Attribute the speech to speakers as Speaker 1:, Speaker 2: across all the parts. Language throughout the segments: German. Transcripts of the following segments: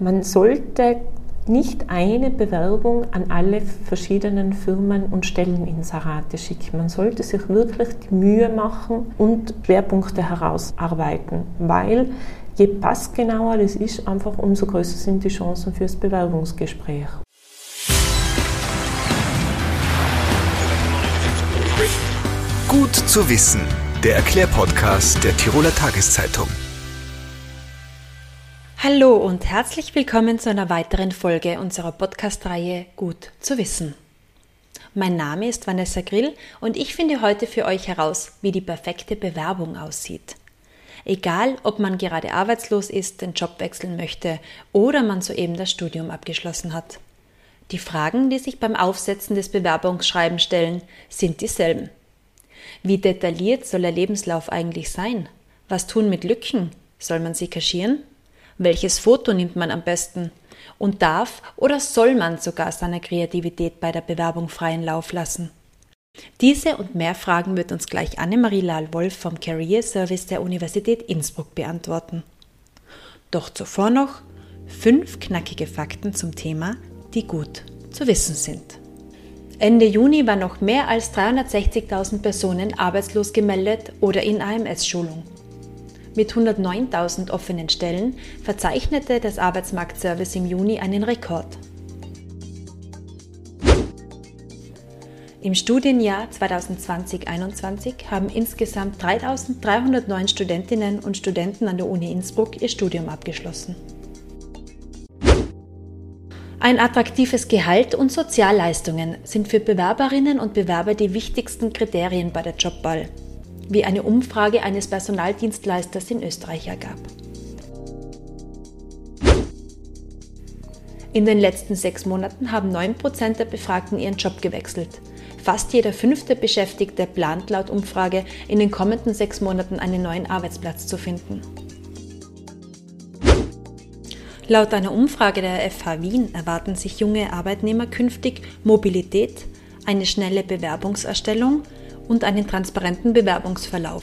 Speaker 1: Man sollte nicht eine Bewerbung an alle verschiedenen Firmen und Stelleninserate schicken. Man sollte sich wirklich die Mühe machen und Schwerpunkte herausarbeiten, weil je passgenauer das ist, einfach umso größer sind die Chancen fürs Bewerbungsgespräch.
Speaker 2: Gut zu wissen, der Erklärpodcast der Tiroler Tageszeitung.
Speaker 3: Hallo und herzlich willkommen zu einer weiteren Folge unserer Podcast-Reihe Gut zu wissen. Mein Name ist Vanessa Grill und ich finde heute für euch heraus, wie die perfekte Bewerbung aussieht. Egal, ob man gerade arbeitslos ist, den Job wechseln möchte oder man soeben das Studium abgeschlossen hat. Die Fragen, die sich beim Aufsetzen des Bewerbungsschreibens stellen, sind dieselben. Wie detailliert soll der Lebenslauf eigentlich sein? Was tun mit Lücken? Soll man sie kaschieren? Welches Foto nimmt man am besten? Und darf oder soll man sogar seiner Kreativität bei der Bewerbung freien Lauf lassen? Diese und mehr Fragen wird uns gleich Annemarie Lahl-Wolf vom Career Service der Universität Innsbruck beantworten. Doch zuvor noch fünf knackige Fakten zum Thema, die gut zu wissen sind. Ende Juni waren noch mehr als 360.000 Personen arbeitslos gemeldet oder in AMS-Schulung. Mit 109.000 offenen Stellen verzeichnete das Arbeitsmarktservice im Juni einen Rekord. Im Studienjahr 2020-21 haben insgesamt 3.309 Studentinnen und Studenten an der Uni Innsbruck ihr Studium abgeschlossen. Ein attraktives Gehalt und Sozialleistungen sind für Bewerberinnen und Bewerber die wichtigsten Kriterien bei der Jobwahl, wie eine Umfrage eines Personaldienstleisters in Österreich ergab. In den letzten sechs Monaten haben 9% der Befragten ihren Job gewechselt. Fast jeder fünfte Beschäftigte plant laut Umfrage in den kommenden sechs Monaten einen neuen Arbeitsplatz zu finden. Laut einer Umfrage der FH Wien erwarten sich junge Arbeitnehmer künftig Mobilität, eine schnelle Bewerbungserstellung und einen transparenten Bewerbungsverlauf.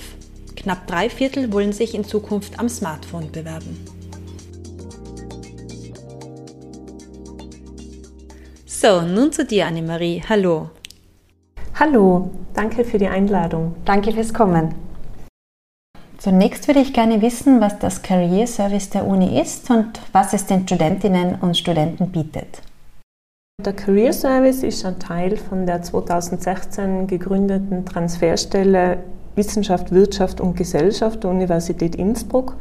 Speaker 3: Knapp drei Viertel wollen sich in Zukunft am Smartphone bewerben. So, nun zu dir, Annemarie. Hallo.
Speaker 1: Hallo, danke für die Einladung.
Speaker 3: Danke fürs Kommen. Zunächst würde ich gerne wissen, was das Career Service der Uni ist und was es den Studentinnen und Studenten bietet.
Speaker 1: Der Career Service ist ein Teil von der 2016 gegründeten Transferstelle Wissenschaft, Wirtschaft und Gesellschaft der Universität Innsbruck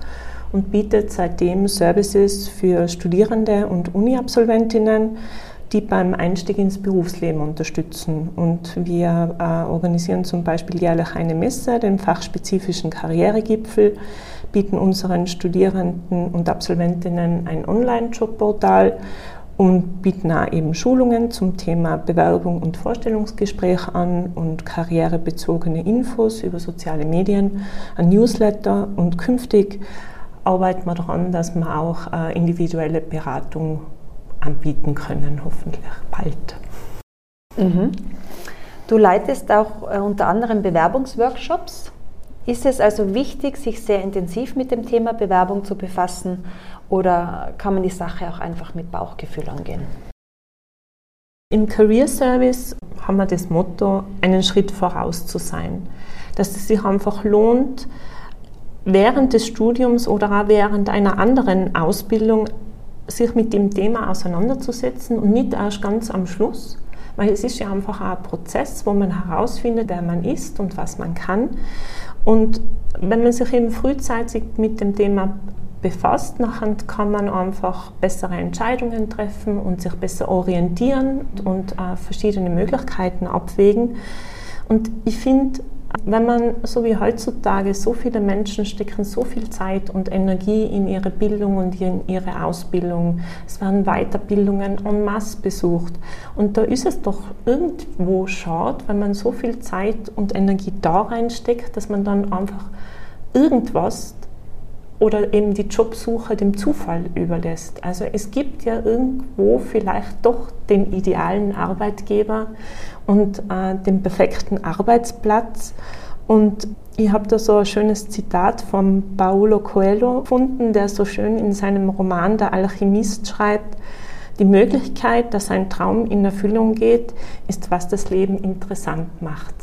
Speaker 1: und bietet seitdem Services für Studierende und Uni-Absolventinnen die beim Einstieg ins Berufsleben unterstützen. Und wir äh, organisieren zum Beispiel jährlich eine Messe, den fachspezifischen Karrieregipfel, bieten unseren Studierenden und Absolventinnen ein Online-Jobportal und bieten auch eben Schulungen zum Thema Bewerbung und Vorstellungsgespräch an und karrierebezogene Infos über soziale Medien, ein Newsletter und künftig arbeiten wir daran, dass wir auch äh, individuelle Beratung anbieten können, hoffentlich bald.
Speaker 3: Mhm. Du leitest auch äh, unter anderem Bewerbungsworkshops. Ist es also wichtig, sich sehr intensiv mit dem Thema Bewerbung zu befassen oder kann man die Sache auch einfach mit Bauchgefühl angehen?
Speaker 1: Im Career Service haben wir das Motto, einen Schritt voraus zu sein. Dass es sich einfach lohnt, während des Studiums oder auch während einer anderen Ausbildung sich mit dem Thema auseinanderzusetzen und nicht erst ganz am Schluss, weil es ist ja einfach ein Prozess, wo man herausfindet, wer man ist und was man kann. Und wenn man sich eben frühzeitig mit dem Thema befasst, nachher kann man einfach bessere Entscheidungen treffen und sich besser orientieren und äh, verschiedene Möglichkeiten abwägen. Und ich finde, wenn man, so wie heutzutage, so viele Menschen stecken so viel Zeit und Energie in ihre Bildung und in ihre Ausbildung. Es werden Weiterbildungen en masse besucht. Und da ist es doch irgendwo schade, wenn man so viel Zeit und Energie da reinsteckt, dass man dann einfach irgendwas oder eben die Jobsuche dem Zufall überlässt. Also es gibt ja irgendwo vielleicht doch den idealen Arbeitgeber und äh, den perfekten Arbeitsplatz Und ich habe da so ein schönes Zitat von Paulo Coelho gefunden, der so schön in seinem Roman Der Alchemist schreibt, die Möglichkeit, dass ein Traum in Erfüllung geht, ist, was das Leben interessant macht.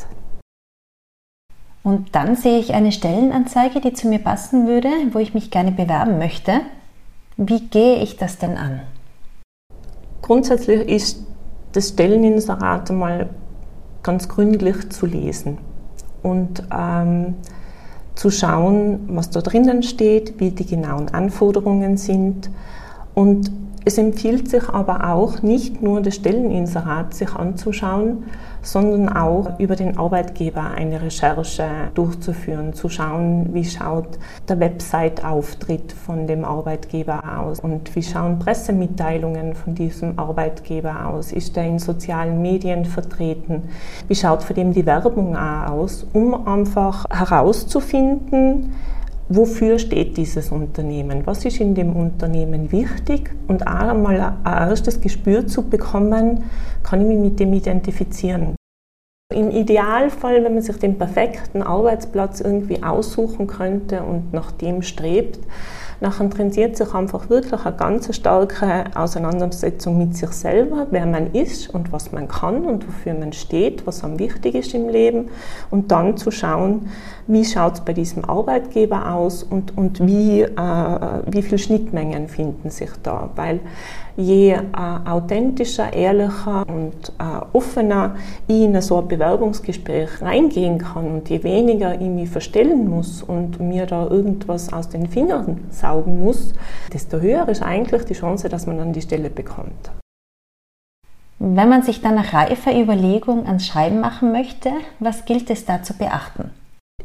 Speaker 3: Und dann sehe ich eine Stellenanzeige, die zu mir passen würde, wo ich mich gerne bewerben möchte. Wie gehe ich das denn an?
Speaker 1: Grundsätzlich ist das Stelleninserat einmal ganz gründlich zu lesen und ähm, zu schauen, was da drinnen steht, wie die genauen Anforderungen sind und es empfiehlt sich aber auch, nicht nur das Stelleninserat sich anzuschauen, sondern auch über den Arbeitgeber eine Recherche durchzuführen, zu schauen, wie schaut der Website-Auftritt von dem Arbeitgeber aus und wie schauen Pressemitteilungen von diesem Arbeitgeber aus, ist er in sozialen Medien vertreten, wie schaut für den die Werbung aus, um einfach herauszufinden, wofür steht dieses Unternehmen, was ist in dem Unternehmen wichtig und auch einmal ein erstes Gespür zu bekommen, kann ich mich mit dem identifizieren. Im Idealfall, wenn man sich den perfekten Arbeitsplatz irgendwie aussuchen könnte und nach dem strebt, Nachher trendiert sich einfach wirklich eine ganz starke Auseinandersetzung mit sich selber, wer man ist und was man kann und wofür man steht, was am wichtig ist im Leben. Und dann zu schauen, wie schaut es bei diesem Arbeitgeber aus und, und wie, äh, wie viele Schnittmengen finden sich da, weil je äh, authentischer, ehrlicher und äh, offener ich in so ein Bewerbungsgespräch reingehen kann und je weniger ich mich verstellen muss und mir da irgendwas aus den Fingern saugen muss, desto höher ist eigentlich die Chance, dass man dann die Stelle bekommt.
Speaker 3: Wenn man sich dann nach reifer Überlegung ans Schreiben machen möchte, was gilt es da zu beachten?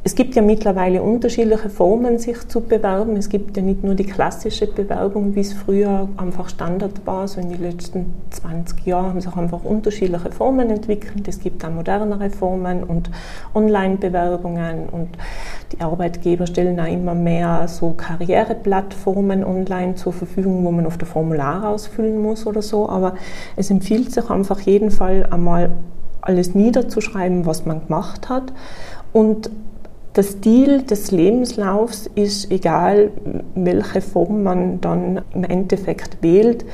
Speaker 1: Es gibt ja mittlerweile unterschiedliche Formen, sich zu bewerben. Es gibt ja nicht nur die klassische Bewerbung, wie es früher einfach Standard war. So in den letzten 20 Jahren haben sich einfach unterschiedliche Formen entwickelt. Es gibt auch modernere Formen und Online-Bewerbungen und die Arbeitgeber stellen auch immer mehr so Karriereplattformen online zur Verfügung, wo man auf der Formular ausfüllen muss oder so. Aber es empfiehlt sich einfach jeden Fall einmal alles niederzuschreiben, was man gemacht hat und der Stil des Lebenslaufs ist, egal welche Form man dann im Endeffekt wählt,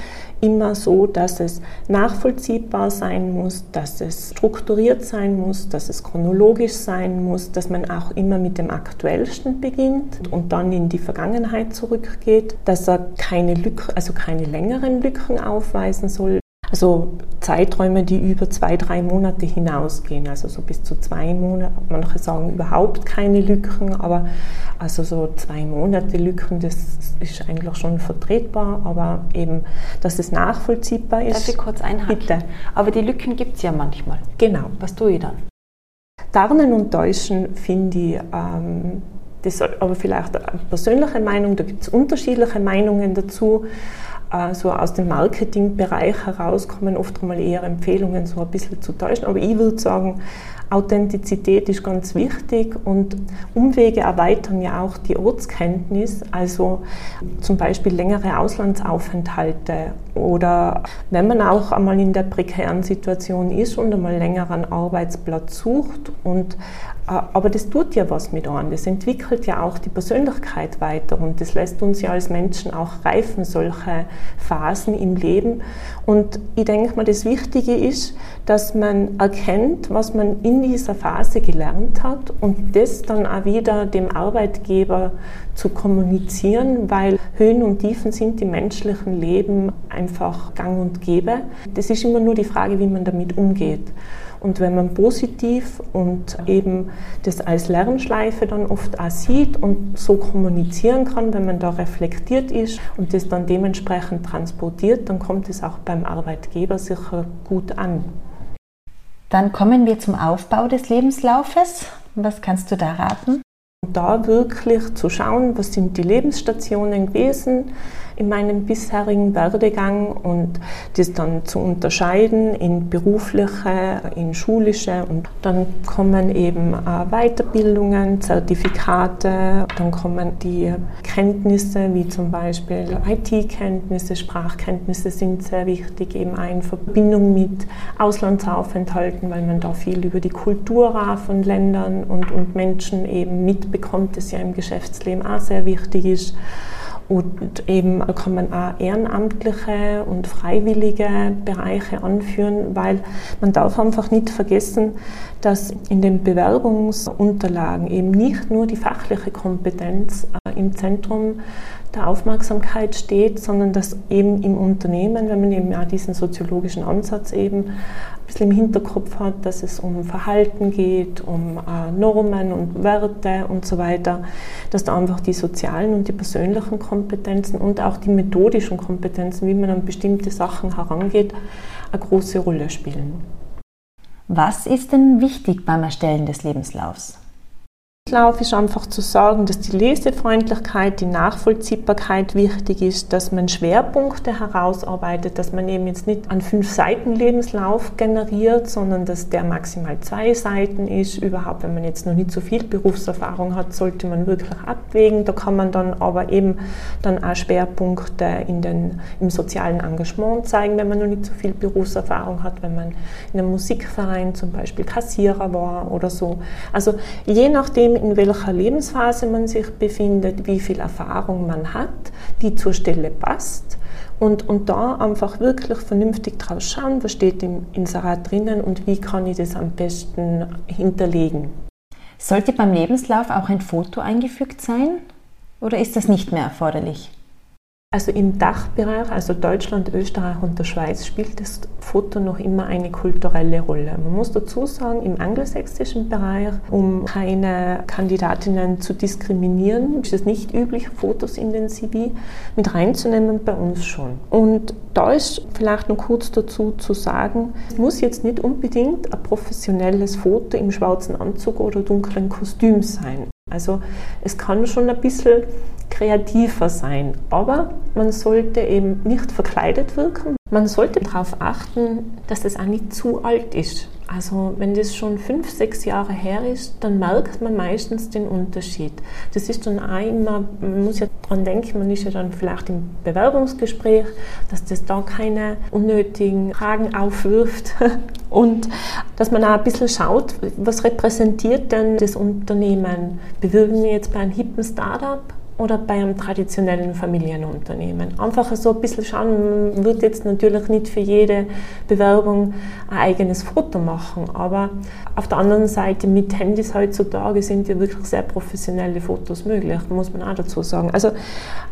Speaker 1: immer so, dass es nachvollziehbar sein muss, dass es strukturiert sein muss, dass es chronologisch sein muss, dass man auch immer mit dem Aktuellsten beginnt und dann in die Vergangenheit zurückgeht, dass er keine Lücken, also keine längeren Lücken aufweisen soll, also Zeiträume, die über zwei, drei Monate hinausgehen, also so bis zu zwei Monate. Manche sagen überhaupt keine Lücken, aber also so zwei Monate Lücken, das ist eigentlich schon vertretbar, aber eben, dass es nachvollziehbar ist.
Speaker 3: Darf ich kurz einhaken? Bitte. Aber die Lücken gibt es ja manchmal.
Speaker 1: Genau.
Speaker 3: Was tue ich dann?
Speaker 1: Tarnen und Täuschen finde ich, ähm, das ist aber vielleicht eine persönliche Meinung, da gibt es unterschiedliche Meinungen dazu so aus dem Marketingbereich heraus kommen oft einmal eher Empfehlungen, so ein bisschen zu täuschen. Aber ich würde sagen, Authentizität ist ganz wichtig und Umwege erweitern ja auch die Ortskenntnis, also zum Beispiel längere Auslandsaufenthalte oder wenn man auch einmal in der prekären Situation ist und einmal längeren Arbeitsplatz sucht und äh, aber das tut ja was mit einem. Das entwickelt ja auch die Persönlichkeit weiter und das lässt uns ja als Menschen auch reifen, solche Phasen im Leben. Und ich denke mal, das Wichtige ist, dass man erkennt, was man in dieser Phase gelernt hat und das dann auch wieder dem Arbeitgeber zu kommunizieren, weil Höhen und Tiefen sind im menschlichen Leben einfach gang und gäbe. Das ist immer nur die Frage, wie man damit umgeht. Und wenn man positiv und eben das als Lernschleife dann oft auch sieht und so kommunizieren kann, wenn man da reflektiert ist und das dann dementsprechend transportiert, dann kommt es auch beim Arbeitgeber sicher gut an.
Speaker 3: Dann kommen wir zum Aufbau des Lebenslaufes. Was kannst du da raten?
Speaker 1: Da wirklich zu schauen, was sind die Lebensstationen gewesen, in meinem bisherigen Werdegang und das dann zu unterscheiden in berufliche, in schulische und dann kommen eben äh, Weiterbildungen, Zertifikate, dann kommen die Kenntnisse wie zum Beispiel IT-Kenntnisse, Sprachkenntnisse sind sehr wichtig, eben in Verbindung mit Auslandsaufenthalten, weil man da viel über die Kultur von Ländern und, und Menschen eben mitbekommt, das ja im Geschäftsleben auch sehr wichtig ist. Und eben kann man auch ehrenamtliche und freiwillige Bereiche anführen, weil man darf einfach nicht vergessen, dass in den Bewerbungsunterlagen eben nicht nur die fachliche Kompetenz äh, im Zentrum der Aufmerksamkeit steht, sondern dass eben im Unternehmen, wenn man eben auch diesen soziologischen Ansatz eben ein bisschen im Hinterkopf hat, dass es um Verhalten geht, um äh, Normen und Werte und so weiter, dass da einfach die sozialen und die persönlichen Kompetenzen und auch die methodischen Kompetenzen, wie man an bestimmte Sachen herangeht, eine große Rolle spielen.
Speaker 3: Was ist denn wichtig beim Erstellen des Lebenslaufs?
Speaker 1: Lebenslauf ist einfach zu sagen, dass die Lesefreundlichkeit, die Nachvollziehbarkeit wichtig ist, dass man Schwerpunkte herausarbeitet, dass man eben jetzt nicht an fünf Seiten Lebenslauf generiert, sondern dass der maximal zwei Seiten ist. Überhaupt, wenn man jetzt noch nicht so viel Berufserfahrung hat, sollte man wirklich abwägen. Da kann man dann aber eben dann auch Schwerpunkte in den, im sozialen Engagement zeigen, wenn man noch nicht so viel Berufserfahrung hat, wenn man in einem Musikverein zum Beispiel Kassierer war oder so. Also je nachdem, nachdem, in welcher Lebensphase man sich befindet, wie viel Erfahrung man hat, die zur Stelle passt. Und, und da einfach wirklich vernünftig drauf schauen, was steht im Inserat drinnen und wie kann ich das am besten hinterlegen.
Speaker 3: Sollte beim Lebenslauf auch ein Foto eingefügt sein oder ist das nicht mehr erforderlich?
Speaker 1: Also im Dachbereich, also Deutschland, Österreich und der Schweiz, spielt das Foto noch immer eine kulturelle Rolle. Man muss dazu sagen, im angelsächsischen Bereich, um keine Kandidatinnen zu diskriminieren, ist es nicht üblich, Fotos in den CV mit reinzunehmen, bei uns schon. Und da ist vielleicht noch kurz dazu zu sagen, es muss jetzt nicht unbedingt ein professionelles Foto im schwarzen Anzug oder dunklen Kostüm sein. Also es kann schon ein bisschen kreativer sein, aber man sollte eben nicht verkleidet wirken. Man sollte darauf achten, dass es auch nicht zu alt ist. Also wenn das schon fünf, sechs Jahre her ist, dann merkt man meistens den Unterschied. Das ist dann auch immer, man muss ja daran denken, man ist ja dann vielleicht im Bewerbungsgespräch, dass das da keine unnötigen Fragen aufwirft und dass man auch ein bisschen schaut, was repräsentiert denn das Unternehmen? Bewirben wir jetzt bei einem hippen Startup oder bei einem traditionellen Familienunternehmen. Einfach so ein bisschen schauen, man wird jetzt natürlich nicht für jede Bewerbung ein eigenes Foto machen, aber auf der anderen Seite mit Handys heutzutage sind ja wirklich sehr professionelle Fotos möglich, muss man auch dazu sagen. Also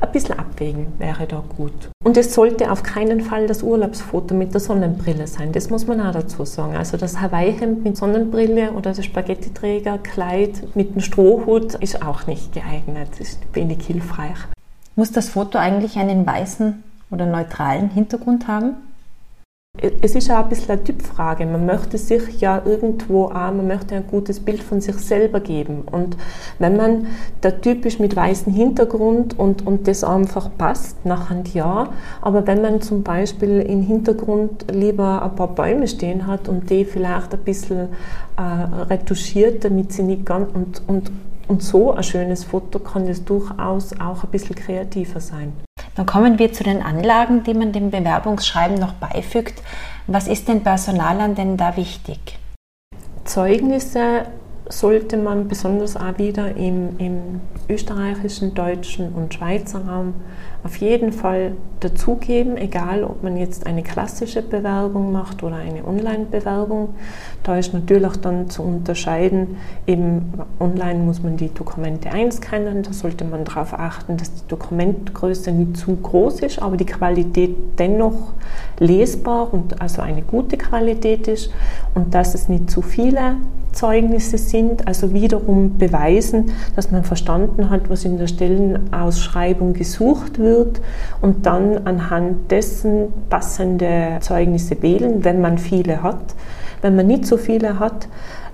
Speaker 1: ein bisschen abwägen wäre da gut. Und es sollte auf keinen Fall das Urlaubsfoto mit der Sonnenbrille sein, das muss man auch dazu sagen. Also das Hawaii-Hemd mit Sonnenbrille oder das Spaghetti-Träger, Kleid mit einem Strohhut ist auch nicht geeignet, ist wenig hilfreich.
Speaker 3: Muss das Foto eigentlich einen weißen oder neutralen Hintergrund haben?
Speaker 1: Es ist auch ein bisschen eine Typfrage. Man möchte sich ja irgendwo auch, man möchte ein gutes Bild von sich selber geben. Und wenn man der Typ ist mit weißem Hintergrund und, und das einfach passt, nach einem Jahr, aber wenn man zum Beispiel im Hintergrund lieber ein paar Bäume stehen hat und die vielleicht ein bisschen äh, retuschiert, damit sie nicht ganz und, und und so ein schönes Foto kann es durchaus auch ein bisschen kreativer sein.
Speaker 3: Dann kommen wir zu den Anlagen, die man dem Bewerbungsschreiben noch beifügt. Was ist den Personalern denn da wichtig?
Speaker 1: Zeugnisse sollte man besonders auch wieder im, im österreichischen, deutschen und Schweizer Raum auf jeden Fall dazugeben, egal ob man jetzt eine klassische Bewerbung macht oder eine Online-Bewerbung. Da ist natürlich dann zu unterscheiden, eben online muss man die Dokumente einscannen, da sollte man darauf achten, dass die Dokumentgröße nicht zu groß ist, aber die Qualität dennoch lesbar und also eine gute Qualität ist und dass es nicht zu viele Zeugnisse sind, also wiederum beweisen, dass man verstanden hat, was in der Stellenausschreibung gesucht wird und dann anhand dessen passende Zeugnisse wählen, wenn man viele hat. Wenn man nicht so viele hat,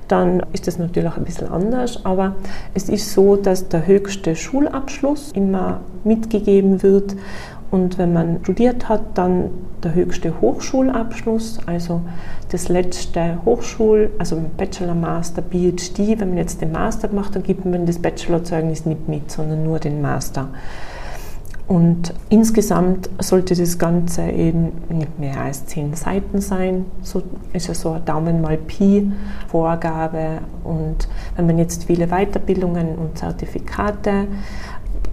Speaker 1: dann ist das natürlich ein bisschen anders, aber es ist so, dass der höchste Schulabschluss immer mitgegeben wird Und wenn man studiert hat, dann der höchste Hochschulabschluss, also das letzte Hochschul, also Bachelor, Master, PhD. Wenn man jetzt den Master macht, dann gibt man das Bachelorzeugnis nicht mit, sondern nur den Master. Und insgesamt sollte das Ganze eben nicht mehr als zehn Seiten sein. So ist ja so ein Daumen mal Pi Vorgabe. Und wenn man jetzt viele Weiterbildungen und Zertifikate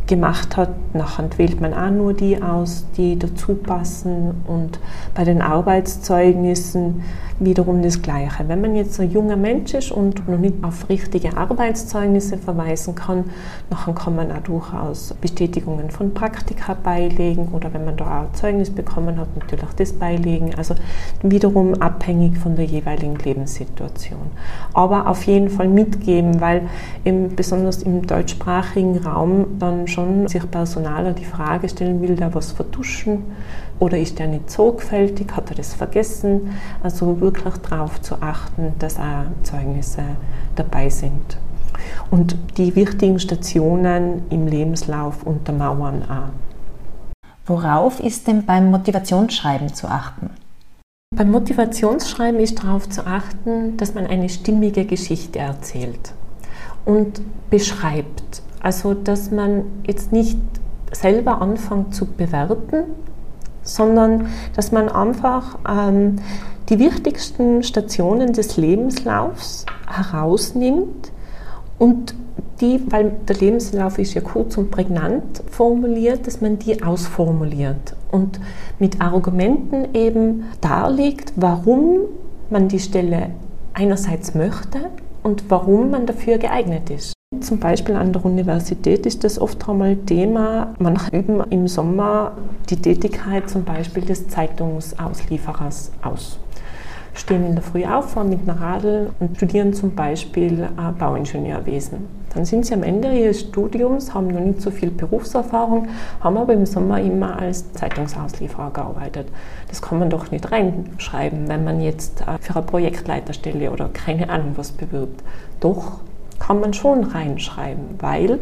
Speaker 1: gemacht hat. Nachher wählt man auch nur die aus, die dazu passen. Und bei den Arbeitszeugnissen wiederum das Gleiche. Wenn man jetzt ein junger Mensch ist und noch nicht auf richtige Arbeitszeugnisse verweisen kann, dann kann man auch durchaus Bestätigungen von Praktika beilegen oder wenn man da auch ein Zeugnis bekommen hat, natürlich auch das beilegen. Also wiederum abhängig von der jeweiligen Lebenssituation. Aber auf jeden Fall mitgeben, weil im, besonders im deutschsprachigen Raum dann schon sich Personaler die Frage stellen, will der was vertuschen oder ist der nicht sorgfältig, hat er das vergessen? Also wirklich darauf zu achten, dass auch Zeugnisse dabei sind. Und die wichtigen Stationen im Lebenslauf untermauern auch.
Speaker 3: Worauf ist denn beim Motivationsschreiben zu achten?
Speaker 1: Beim Motivationsschreiben ist darauf zu achten, dass man eine stimmige Geschichte erzählt und beschreibt. Also, dass man jetzt nicht selber anfängt zu bewerten, sondern dass man einfach ähm, die wichtigsten Stationen des Lebenslaufs herausnimmt und die, weil der Lebenslauf ist ja kurz und prägnant formuliert, dass man die ausformuliert und mit Argumenten eben darlegt, warum man die Stelle einerseits möchte und warum man dafür geeignet ist. Zum Beispiel an der Universität ist das oft einmal Thema. Manche üben im Sommer die Tätigkeit zum Beispiel des Zeitungsauslieferers aus. Stehen in der Früh auf, fahren mit einer Radl und studieren zum Beispiel Bauingenieurwesen. Dann sind sie am Ende ihres Studiums, haben noch nicht so viel Berufserfahrung, haben aber im Sommer immer als Zeitungsauslieferer gearbeitet. Das kann man doch nicht reinschreiben, wenn man jetzt äh, für eine Projektleiterstelle oder keine Ahnung was bewirbt. Doch kann man schon reinschreiben, weil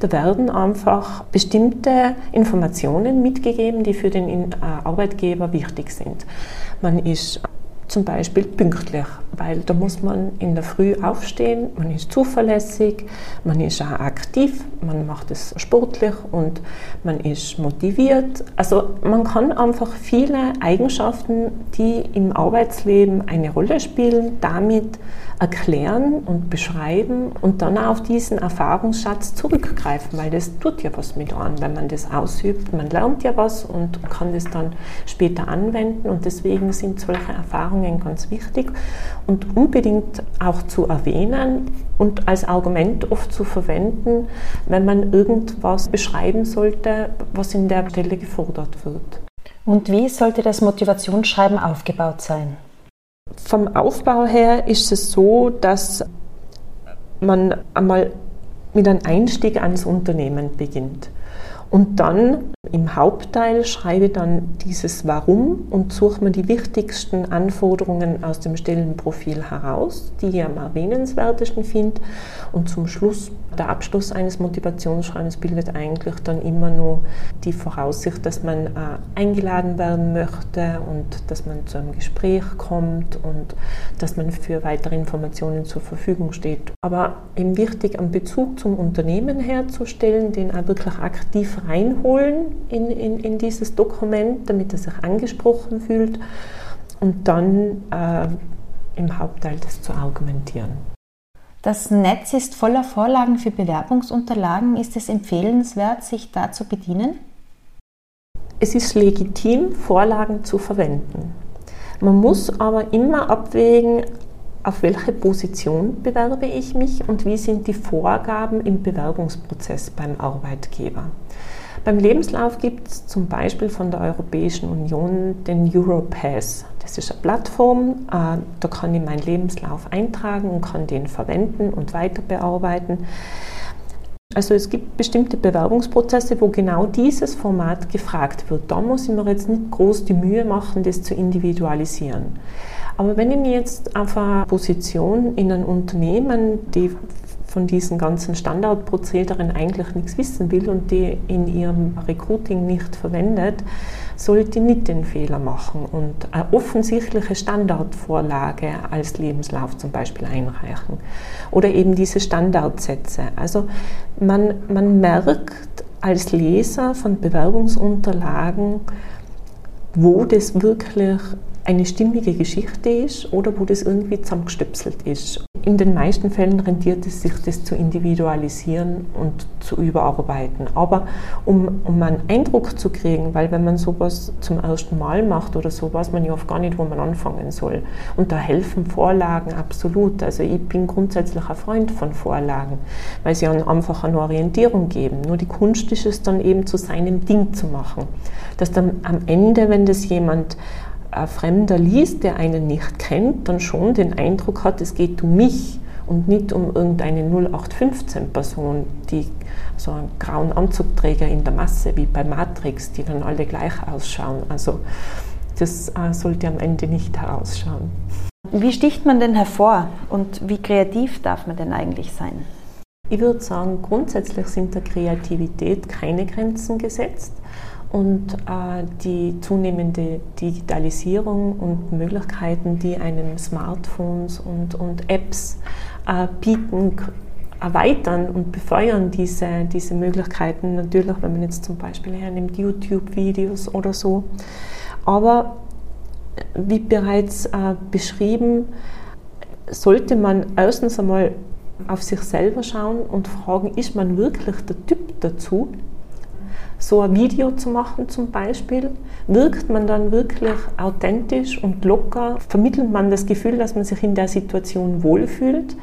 Speaker 1: da werden einfach bestimmte Informationen mitgegeben, die für den äh, Arbeitgeber wichtig sind. Man ist zum Beispiel pünktlich, weil da muss man in der Früh aufstehen, man ist zuverlässig, man ist auch aktiv, man macht es sportlich und man ist motiviert. Also man kann einfach viele Eigenschaften, die im Arbeitsleben eine Rolle spielen, damit erklären und beschreiben und dann auf diesen Erfahrungsschatz zurückgreifen, weil das tut ja was mit an, wenn man das ausübt. Man lernt ja was und kann das dann später anwenden und deswegen sind solche Erfahrungen ganz wichtig und unbedingt auch zu erwähnen und als Argument oft zu verwenden, wenn man irgendwas beschreiben sollte, was in der Stelle gefordert wird.
Speaker 3: Und wie sollte das Motivationsschreiben aufgebaut sein?
Speaker 1: Vom Aufbau her ist es so, dass man einmal mit einem Einstieg ans Unternehmen beginnt. Und dann im Hauptteil schreibe dann dieses Warum und suche mir die wichtigsten Anforderungen aus dem Stellenprofil heraus, die ich am erwähnenswertesten finde. Und zum Schluss, der Abschluss eines Motivationsschreibens bildet eigentlich dann immer nur die Voraussicht, dass man äh, eingeladen werden möchte und dass man zu einem Gespräch kommt und dass man für weitere Informationen zur Verfügung steht. Aber eben wichtig, einen Bezug zum Unternehmen herzustellen, den auch wirklich aktiv reinholen in, in, in dieses Dokument, damit er sich angesprochen fühlt und dann äh, im Hauptteil das zu argumentieren.
Speaker 3: Das Netz ist voller Vorlagen für Bewerbungsunterlagen. Ist es empfehlenswert, sich da zu bedienen?
Speaker 1: Es ist legitim, Vorlagen zu verwenden. Man muss aber immer abwägen, auf welche Position bewerbe ich mich und wie sind die Vorgaben im Bewerbungsprozess beim Arbeitgeber. Beim Lebenslauf gibt es zum Beispiel von der Europäischen Union den Europass. Das ist eine Plattform, äh, da kann ich meinen Lebenslauf eintragen und kann den verwenden und weiter bearbeiten. Also es gibt bestimmte Bewerbungsprozesse, wo genau dieses Format gefragt wird. Da muss ich mir jetzt nicht groß die Mühe machen, das zu individualisieren. Aber wenn ich mir jetzt auf eine Position in einem Unternehmen, die von diesen ganzen Standardprozederen eigentlich nichts wissen will und die in ihrem Recruiting nicht verwendet, sollte nicht den Fehler machen und eine offensichtliche Standardvorlage als Lebenslauf zum Beispiel einreichen. Oder eben diese Standardsätze. Also man, man merkt als Leser von Bewerbungsunterlagen, wo das wirklich eine stimmige Geschichte ist oder wo das irgendwie zusammengestöpselt ist. In den meisten Fällen rentiert es sich, das zu individualisieren und zu überarbeiten. Aber um, um einen Eindruck zu kriegen, weil wenn man sowas zum ersten Mal macht oder so, weiß man ja oft gar nicht, wo man anfangen soll. Und da helfen Vorlagen absolut. Also ich bin grundsätzlich ein Freund von Vorlagen, weil sie einfach eine Orientierung geben. Nur die Kunst ist es dann eben zu seinem Ding zu machen. Dass dann am Ende, wenn das jemand ein Fremder liest, der einen nicht kennt, dann schon den Eindruck hat, es geht um mich und nicht um irgendeine 0815-Person, die so einen grauen Anzugträger in der Masse wie bei Matrix, die dann alle gleich ausschauen. Also das äh, sollte am Ende nicht herausschauen.
Speaker 3: Wie sticht man denn hervor und wie kreativ darf man denn eigentlich sein?
Speaker 1: Ich würde sagen, grundsätzlich sind der Kreativität keine Grenzen gesetzt und äh, die zunehmende Digitalisierung und Möglichkeiten, die einem Smartphones und, und Apps äh, bieten, erweitern und befeuern diese, diese Möglichkeiten. Natürlich, wenn man jetzt zum Beispiel hernimmt, YouTube-Videos oder so. Aber wie bereits äh, beschrieben, sollte man erstens einmal auf sich selber schauen und fragen, ist man wirklich der Typ dazu? So ein Video zu machen zum Beispiel, wirkt man dann wirklich authentisch und locker, vermittelt man das Gefühl, dass man sich in der Situation wohlfühlt,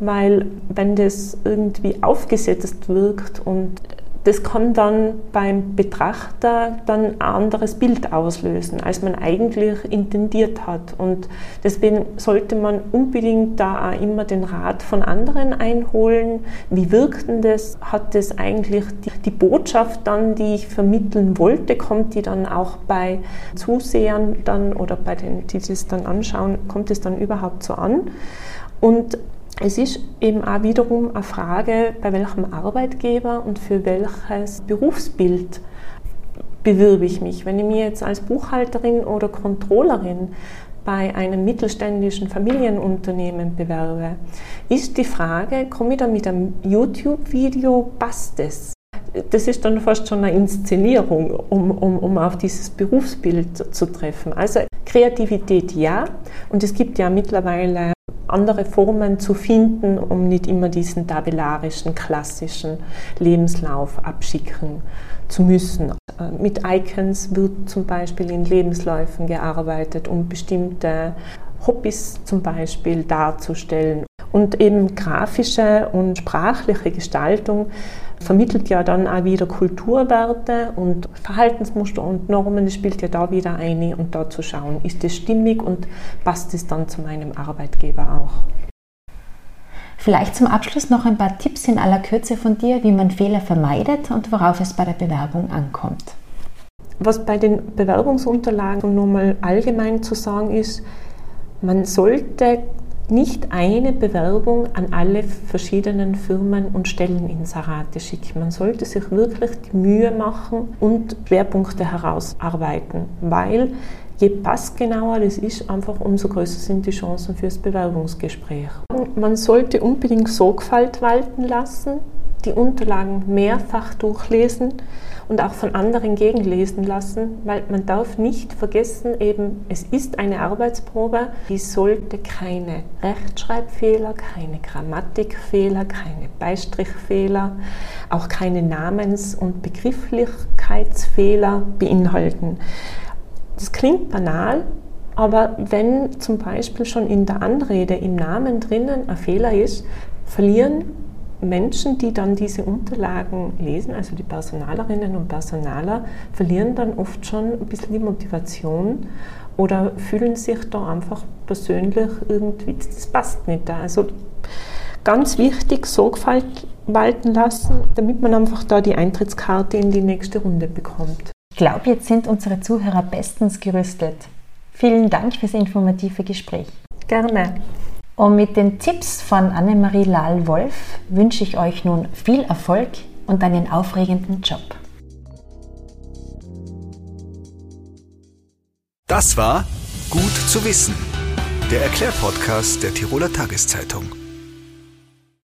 Speaker 1: weil wenn das irgendwie aufgesetzt wirkt und das kann dann beim Betrachter dann ein anderes Bild auslösen, als man eigentlich intendiert hat. Und deswegen sollte man unbedingt da auch immer den Rat von anderen einholen. Wie wirkt denn das? Hat das eigentlich die, die Botschaft dann, die ich vermitteln wollte, kommt die dann auch bei Zusehern dann oder bei den, die das dann anschauen, kommt es dann überhaupt so an? Und es ist eben auch wiederum eine Frage, bei welchem Arbeitgeber und für welches Berufsbild bewirbe ich mich. Wenn ich mir jetzt als Buchhalterin oder Controllerin bei einem mittelständischen Familienunternehmen bewerbe, ist die Frage, komme ich da mit einem YouTube-Video, passt es? Das ist dann fast schon eine Inszenierung, um, um, um auf dieses Berufsbild zu treffen. Also Kreativität ja, und es gibt ja mittlerweile andere Formen zu finden, um nicht immer diesen tabellarischen, klassischen Lebenslauf abschicken zu müssen. Äh, mit Icons wird zum Beispiel in Lebensläufen gearbeitet, um bestimmte Hobbys zum Beispiel darzustellen. Und eben grafische und sprachliche Gestaltung vermittelt ja dann auch wieder Kulturwerte und Verhaltensmuster und Normen, das spielt ja da wieder ein und da zu schauen, ist das stimmig und passt es dann zu meinem Arbeitgeber auch.
Speaker 3: Vielleicht zum Abschluss noch ein paar Tipps in aller Kürze von dir, wie man Fehler vermeidet und worauf es bei der Bewerbung ankommt.
Speaker 1: Was bei den Bewerbungsunterlagen nur mal allgemein zu sagen ist, man sollte nicht eine Bewerbung an alle verschiedenen Firmen und Stelleninserate schicken. Man sollte sich wirklich die Mühe machen und Schwerpunkte herausarbeiten, weil je passgenauer das ist, einfach umso größer sind die Chancen fürs Bewerbungsgespräch. Man sollte unbedingt Sorgfalt walten lassen, die Unterlagen mehrfach durchlesen und auch von anderen gegenlesen lassen, weil man darf nicht vergessen, eben es ist eine Arbeitsprobe, die sollte keine Rechtschreibfehler, keine Grammatikfehler, keine Beistrichfehler, auch keine Namens- und Begrifflichkeitsfehler beinhalten. Das klingt banal, aber wenn zum Beispiel schon in der Anrede im Namen drinnen ein Fehler ist, verlieren Menschen, die dann diese Unterlagen lesen, also die Personalerinnen und Personaler, verlieren dann oft schon ein bisschen die Motivation oder fühlen sich da einfach persönlich irgendwie, das passt nicht da. Also ganz wichtig, Sorgfalt walten lassen, damit man einfach da die Eintrittskarte in die nächste Runde bekommt.
Speaker 3: Ich glaube, jetzt sind unsere Zuhörer bestens gerüstet. Vielen Dank fürs informative Gespräch.
Speaker 1: Gerne.
Speaker 3: Und mit den Tipps von Annemarie Lahl-Wolf wünsche ich euch nun viel Erfolg und einen aufregenden Job.
Speaker 2: Das war Gut zu wissen, der Erklärpodcast der Tiroler Tageszeitung.